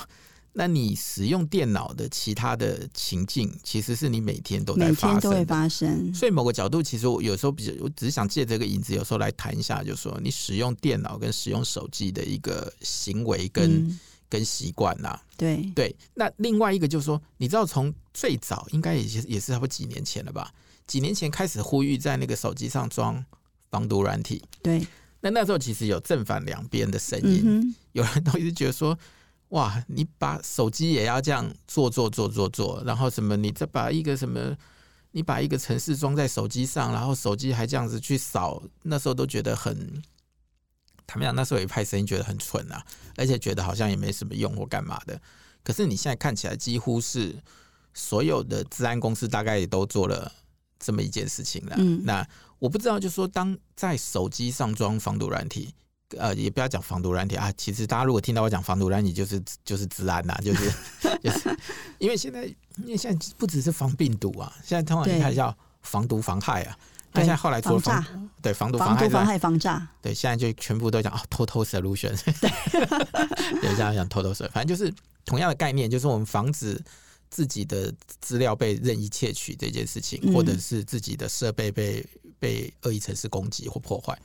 那你使用电脑的其他的情境，其实是你每天都在发生，每天都会发生。所以某个角度，其实我有时候比较，我只是想借这个引子，有时候来谈一下，就是说你使用电脑跟使用手机的一个行为跟、嗯、跟习惯呐。对对。那另外一个就是说，你知道从最早应该也也是差不多几年前了吧？几年前开始呼吁在那个手机上装防毒软体。对。那那时候其实有正反两边的声音，嗯、有人都一直觉得说。哇！你把手机也要这样做做做做做，然后什么？你再把一个什么？你把一个城市装在手机上，然后手机还这样子去扫，那时候都觉得很……他们讲那时候有一派声音觉得很蠢啊，而且觉得好像也没什么用或干嘛的。可是你现在看起来，几乎是所有的治安公司大概也都做了这么一件事情了。嗯，那我不知道，就是说当在手机上装防毒软体。呃，也不要讲防毒软体啊。其实大家如果听到我讲防毒软体，就是就是治安呐，就是就是，因为现在因为现在不只是防病毒啊，现在通常你看叫防毒防害啊。那现在后来做防对防毒防害防害防诈，对，现在就全部都讲哦，total solution。对，有这样讲 total solution，反正就是同样的概念，就是我们防止自己的资料被任意窃取这件事情，嗯、或者是自己的设备被被恶意程式攻击或破坏。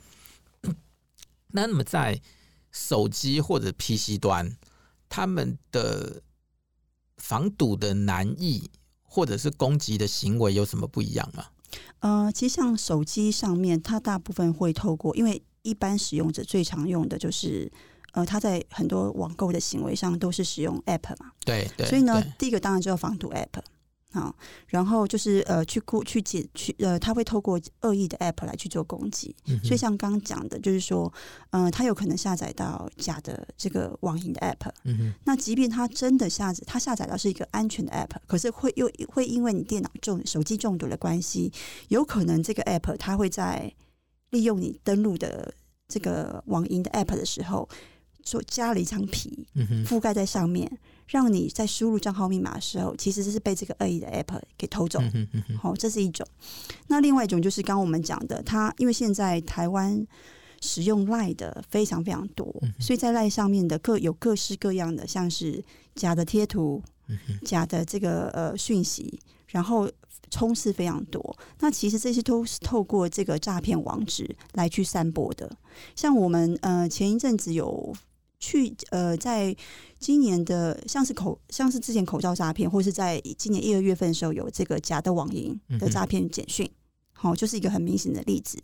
那那么在手机或者 PC 端，他们的防堵的难易或者是攻击的行为有什么不一样吗？呃，其实像手机上面，它大部分会透过，因为一般使用者最常用的就是，呃，他在很多网购的行为上都是使用 App 嘛，对对，所以呢，第一个当然就要防毒 App。好，然后就是呃，去过去解去呃，他会透过恶意的 App 来去做攻击，嗯、所以像刚刚讲的，就是说，嗯、呃，他有可能下载到假的这个网银的 App，嗯哼，那即便他真的下载，他下载到是一个安全的 App，可是会又会因为你电脑中手机中毒的关系，有可能这个 App 它会在利用你登录的这个网银的 App 的时候，做加了一张皮，覆盖在上面。嗯让你在输入账号密码的时候，其实这是被这个恶意的 app 给偷走。好，这是一种。那另外一种就是刚刚我们讲的，它因为现在台湾使用 LINE 的非常非常多，所以在 LINE 上面的各有各式各样的，像是假的贴图、假的这个呃讯息，然后充斥非常多。那其实这些都是透过这个诈骗网址来去散播的。像我们呃前一阵子有。去呃，在今年的像是口像是之前口罩诈骗，或是在今年一二月份的时候有这个假的网银的诈骗简讯，好、嗯，就是一个很明显的例子。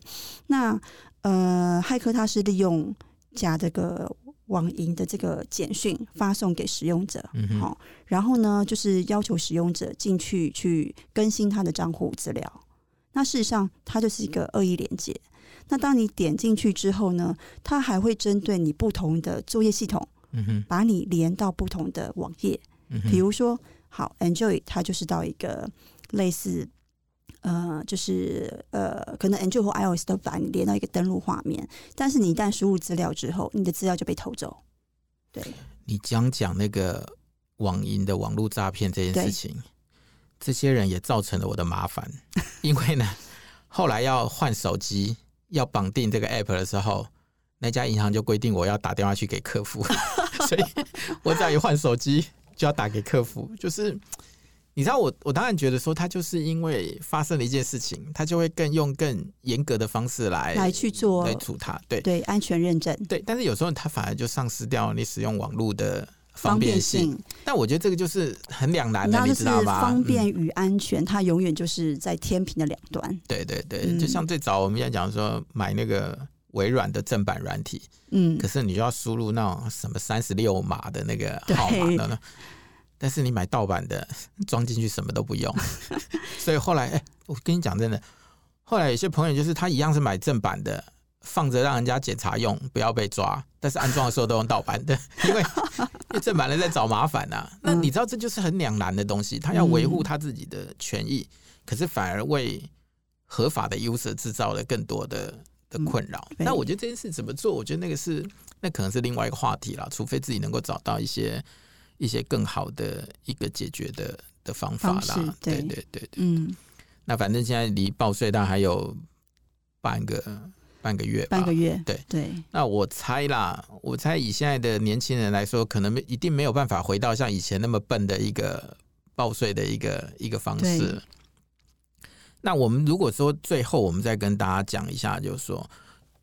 那呃，骇客他是利用假这个网银的这个简讯发送给使用者，好、嗯，然后呢，就是要求使用者进去去更新他的账户资料。那事实上，它就是一个恶意连结。那当你点进去之后呢，它还会针对你不同的作业系统，嗯哼，把你连到不同的网页。比如说，好，Android 它就是到一个类似，呃，就是呃，可能 Android 或 iOS 都把你连到一个登录画面，但是你一旦输入资料之后，你的资料就被偷走。对，你讲讲那个网银的网络诈骗这件事情，这些人也造成了我的麻烦，因为呢，后来要换手机。要绑定这个 app 的时候，那家银行就规定我要打电话去给客服，所以我只要一换手机就要打给客服。就是你知道我，我我当然觉得说，他就是因为发生了一件事情，他就会更用更严格的方式来来去做来处他，对对，安全认证，对。但是有时候他反而就丧失掉你使用网络的方便性。但我觉得这个就是很两难的，你知道吧？方便与安全，嗯、它永远就是在天平的两端。对对对，嗯、就像最早我们在讲说买那个微软的正版软体，嗯，可是你就要输入那种什么三十六码的那个 号码的呢？但是你买盗版的，装进去什么都不用。所以后来，哎、欸，我跟你讲真的，后来有些朋友就是他一样是买正版的。放着让人家检查用，不要被抓。但是安装的时候都用盗版的，因为因为正版的在找麻烦呐、啊。那你知道这就是很两难的东西，他要维护他自己的权益，可是反而为合法的 user 制造了更多的的困扰。那、嗯、我觉得这件事怎么做？我觉得那个是那可能是另外一个话题了。除非自己能够找到一些一些更好的一个解决的的方法啦。对对对对，嗯。那反正现在离报税单还有半个半个月，半个月。对对。那我猜啦，我猜以现在的年轻人来说，可能一定没有办法回到像以前那么笨的一个报税的一个一个方式。那我们如果说最后我们再跟大家讲一下，就是说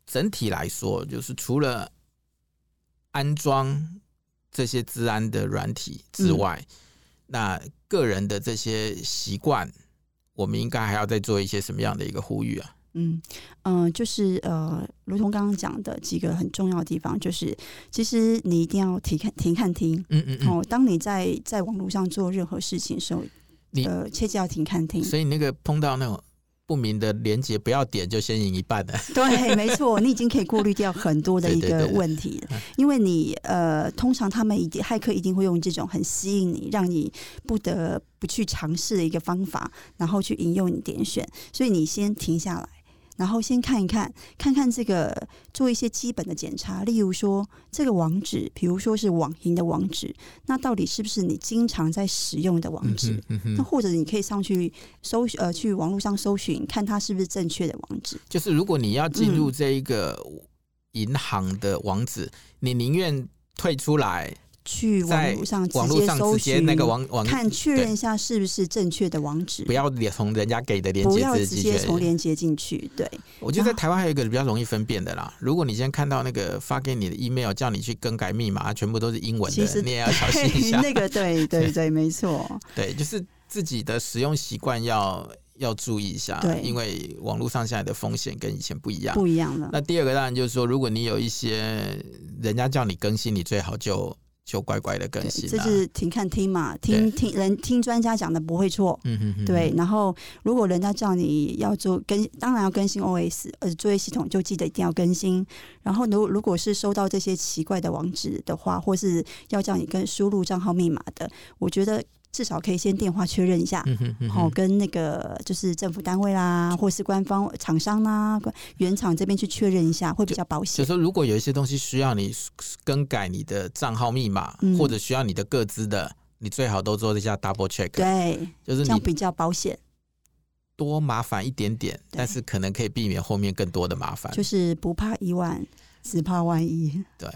整体来说，就是除了安装这些治安的软体之外，嗯、那个人的这些习惯，我们应该还要再做一些什么样的一个呼吁啊？嗯嗯、呃，就是呃，如同刚刚讲的几个很重要的地方，就是其实你一定要停看停看听，嗯嗯哦，当你在在网络上做任何事情的时候。你呃，切记要停看听。所以那个碰到那种不明的连接，不要点就先赢一半的。对，没错，你已经可以过滤掉很多的一个问题，因为你呃，通常他们一定骇客一定会用这种很吸引你，让你不得不去尝试的一个方法，然后去引诱你点选，所以你先停下来。然后先看一看，看看这个，做一些基本的检查，例如说这个网址，比如说是网银的网址，那到底是不是你经常在使用的网址？嗯嗯、那或者你可以上去搜呃，去网络上搜寻，看它是不是正确的网址。就是如果你要进入这一个银行的网址，嗯、你宁愿退出来。去网络上直接那个网网，看确认一下是不是正确的网址，不要从人家给的链接不要直接从链接进去。对，我觉得在台湾还有一个比较容易分辨的啦。如果你先看到那个发给你的 email 叫你去更改密码，全部都是英文的，你也要小心一下。那个 对对对，没错。对，就是自己的使用习惯要要注意一下，对，因为网络上现在的风险跟以前不一样，不一样了。那第二个当然就是说，如果你有一些人家叫你更新，你最好就。就乖乖的更新，这是听看听嘛，听听人听专家讲的不会错。嗯哼哼，对。然后如果人家叫你要做更，当然要更新 OS，呃，作业系统就记得一定要更新。然后如如果是收到这些奇怪的网址的话，或是要叫你跟输入账号密码的，我觉得。至少可以先电话确认一下，好、嗯嗯、跟那个就是政府单位啦，或是官方厂商啦、原厂这边去确认一下，会比较保险。就是说，如果有一些东西需要你更改你的账号密码，嗯、或者需要你的个资的，你最好都做一下 double check。对，就是这样比较保险，多麻烦一点点，但是可能可以避免后面更多的麻烦。就是不怕一万，只怕万一。对。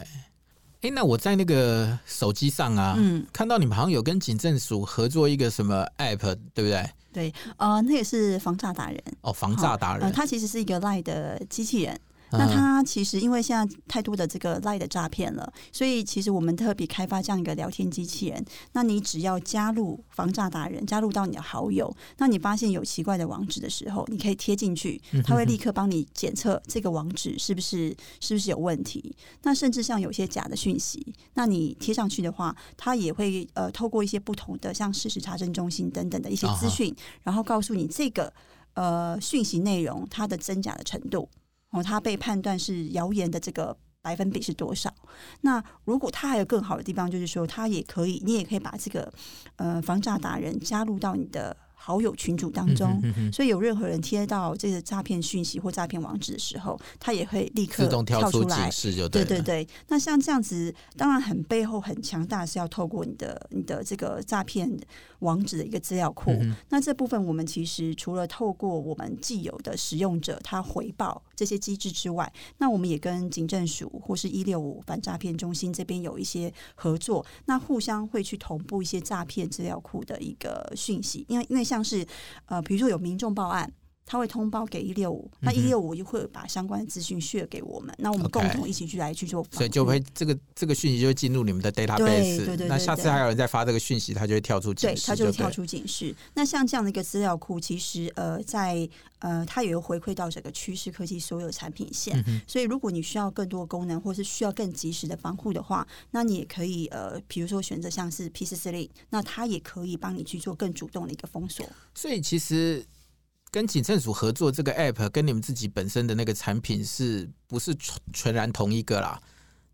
哎，那我在那个手机上啊，嗯，看到你们好像有跟警政署合作一个什么 App，对不对？对，呃，那也是防诈达人哦，防诈达人，他、呃、其实是一个 LINE 的机器人。那它其实因为现在太多的这个 LINE 的诈骗了，所以其实我们特别开发这样一个聊天机器人。那你只要加入防诈达人，加入到你的好友，那你发现有奇怪的网址的时候，你可以贴进去，它会立刻帮你检测这个网址是不是是不是有问题。那甚至像有些假的讯息，那你贴上去的话，它也会呃透过一些不同的像事实查证中心等等的一些资讯，然后告诉你这个呃讯息内容它的真假的程度。哦，他被判断是谣言的这个百分比是多少？那如果他还有更好的地方，就是说他也可以，你也可以把这个呃防诈达人加入到你的。好友群组当中，嗯、哼哼，所以有任何人贴到这个诈骗讯息或诈骗网址的时候，他也会立刻自动跳出警示，就对。对对对，那像这样子，当然很背后很强大，是要透过你的你的这个诈骗网址的一个资料库。嗯、那这部分我们其实除了透过我们既有的使用者他回报这些机制之外，那我们也跟警政署或是一六五反诈骗中心这边有一些合作，那互相会去同步一些诈骗资料库的一个讯息，因为因为。像是呃，比如说有民众报案，他会通报给一六五，那一六五就会把相关的资讯 share 给我们，那我们共同一起去来去做，所以就会这个这个讯息就会进入你们的 database，对对对，对。那下次还有人再发这个讯息，他就会跳出警示，对，他就会跳出警示。那像这样的一个资料库，其实呃，在呃，它也会回馈到整个趋势科技所有的产品线。嗯、所以，如果你需要更多的功能，或是需要更及时的防护的话，那你也可以呃，比如说选择像是 P4Link，那它也可以帮你去做更主动的一个封锁。所以，其实跟警政署合作这个 App，跟你们自己本身的那个产品是不是全全然同一个啦？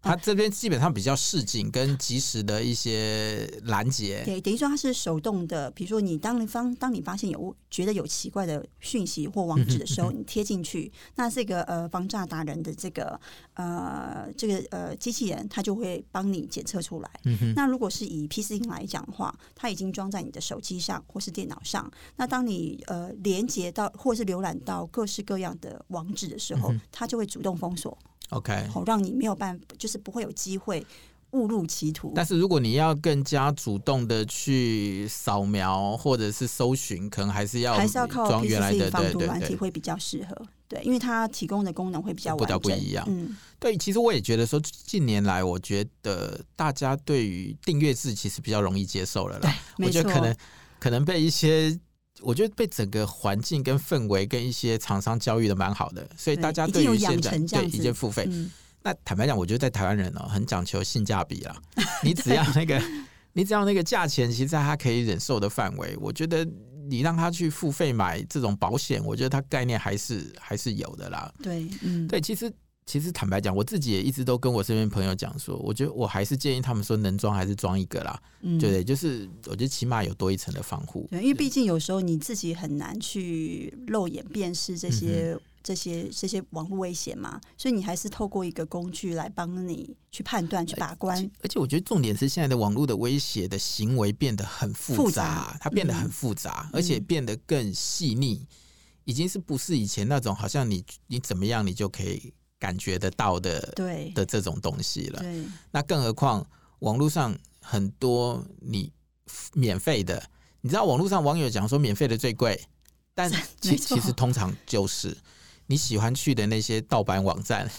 它这边基本上比较市井跟及时的一些拦截，对，等于说它是手动的。比如说，你当你方当你发现有觉得有奇怪的讯息或网址的时候，你贴进去，那这个呃防诈达人的这个呃这个呃机器人，它就会帮你检测出来。那如果是以 PC 来讲的话，它已经装在你的手机上或是电脑上，那当你呃连接到或是浏览到各式各样的网址的时候，它就会主动封锁。OK，好，让你没有办法，就是不会有机会误入歧途。但是如果你要更加主动的去扫描或者是搜寻，可能还是要还是要靠装原来的防毒软体会比较适合。对，因为它提供的功能会比较完整，不一样。嗯，对，其实我也觉得说，近年来我觉得大家对于订阅制其实比较容易接受了啦。对，我觉得可能可能被一些。我觉得被整个环境跟氛围跟一些厂商教育的蛮好的，所以大家对于现在对已经付费。嗯、那坦白讲，我觉得在台湾人哦，很讲求性价比啦。你只要那个，你只要那个价钱，其实在他可以忍受的范围。我觉得你让他去付费买这种保险，我觉得他概念还是还是有的啦。对，嗯，对，其实。其实坦白讲，我自己也一直都跟我身边朋友讲说，我觉得我还是建议他们说能装还是装一个啦，嗯、对对，就是我觉得起码有多一层的防护。对，因为毕竟有时候你自己很难去肉眼辨识这些、嗯、这些这些网络危险嘛，所以你还是透过一个工具来帮你去判断、去把关。而且我觉得重点是现在的网络的威胁的行为变得很复杂，复杂它变得很复杂，嗯、而且变得更细腻，已经是不是以前那种好像你你怎么样你就可以。感觉得到的，对的这种东西了。对，那更何况网络上很多你免费的，你知道网络上网友讲说免费的最贵，但 其其实通常就是你喜欢去的那些盗版网站，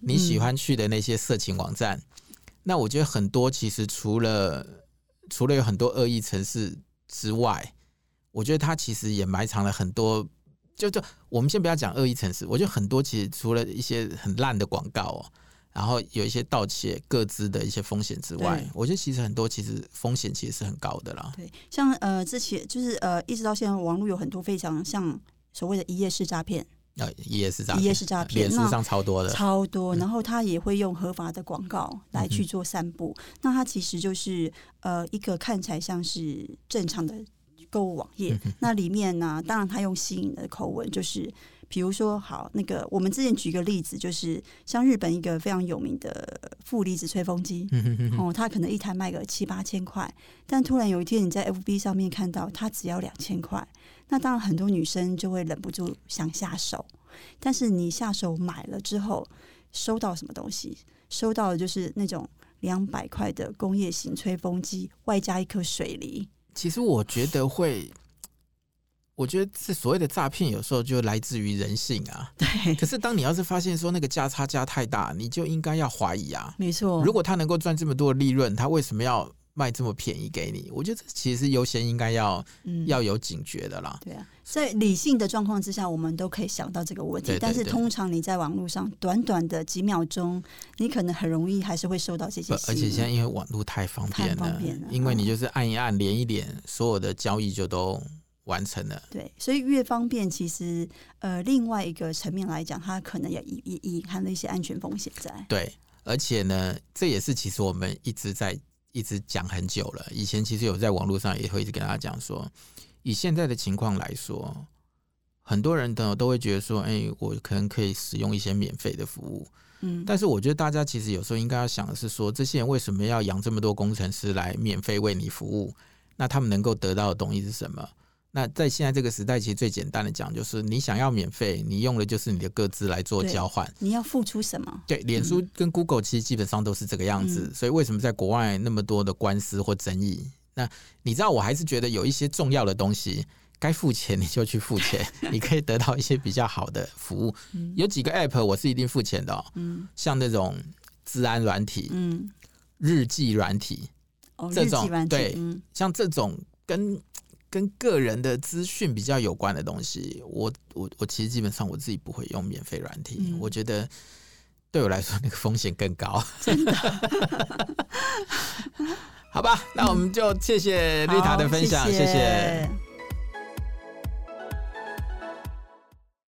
你喜欢去的那些色情网站。嗯、那我觉得很多其实除了除了有很多恶意城市之外，我觉得它其实也埋藏了很多。就就我们先不要讲恶意城市，我觉得很多其实除了一些很烂的广告哦，然后有一些盗窃各资的一些风险之外，我觉得其实很多其实风险其实是很高的啦。对，像呃之前就是呃一直到现在，网络有很多非常像所谓的一页式诈骗啊，一页式诈骗，一页式诈骗，脸书上超多的，超多。然后他也会用合法的广告来去做散布，嗯、那他其实就是呃一个看起来像是正常的。购物网页，那里面呢，当然他用吸引的口吻，就是比如说，好，那个我们之前举个例子，就是像日本一个非常有名的负离子吹风机，哦，它可能一台卖个七八千块，但突然有一天你在 FB 上面看到它只要两千块，那当然很多女生就会忍不住想下手，但是你下手买了之后，收到什么东西？收到的就是那种两百块的工业型吹风机，外加一颗水梨。其实我觉得会，我觉得是所谓的诈骗，有时候就来自于人性啊。对。可是当你要是发现说那个价差价太大，你就应该要怀疑啊。没错。如果他能够赚这么多利润，他为什么要卖这么便宜给你？我觉得这其实是优先应该要、嗯、要有警觉的啦。对啊。在理性的状况之下，我们都可以想到这个问题。对对对，但是通常你在网络上短短的几秒钟，你可能很容易还是会受到这些。而且现在因为网络太方便了，太方便了，因为你就是按一按，连一连，所有的交易就都完成了。对，所以越方便，其实呃，另外一个层面来讲，它可能也隐隐含了一些安全风险在。对，而且呢，这也是其实我们一直在一直讲很久了。以前其实有在网络上也会一直跟大家讲说。以现在的情况来说，很多人都都会觉得说：“哎，我可能可以使用一些免费的服务。”嗯，但是我觉得大家其实有时候应该要想的是说，这些人为什么要养这么多工程师来免费为你服务？那他们能够得到的东西是什么？那在现在这个时代，其实最简单的讲，就是你想要免费，你用的就是你的各自来做交换。你要付出什么？对，脸书跟 Google 其实基本上都是这个样子。嗯，所以为什么在国外那么多的官司或争议？那你知道，我还是觉得有一些重要的东西，该付钱你就去付钱，你可以得到一些比较好的服务。有几个 App 我是一定付钱的，嗯，像那种治安软体，嗯，日记软体，哦这种对，像这种跟跟个人的资讯比较有关的东西，我我我其实基本上我自己不会用免费软体，我觉得对我来说那个风险更高，真的。好吧，那我们就谢谢丽塔的分享，谢谢。谢谢。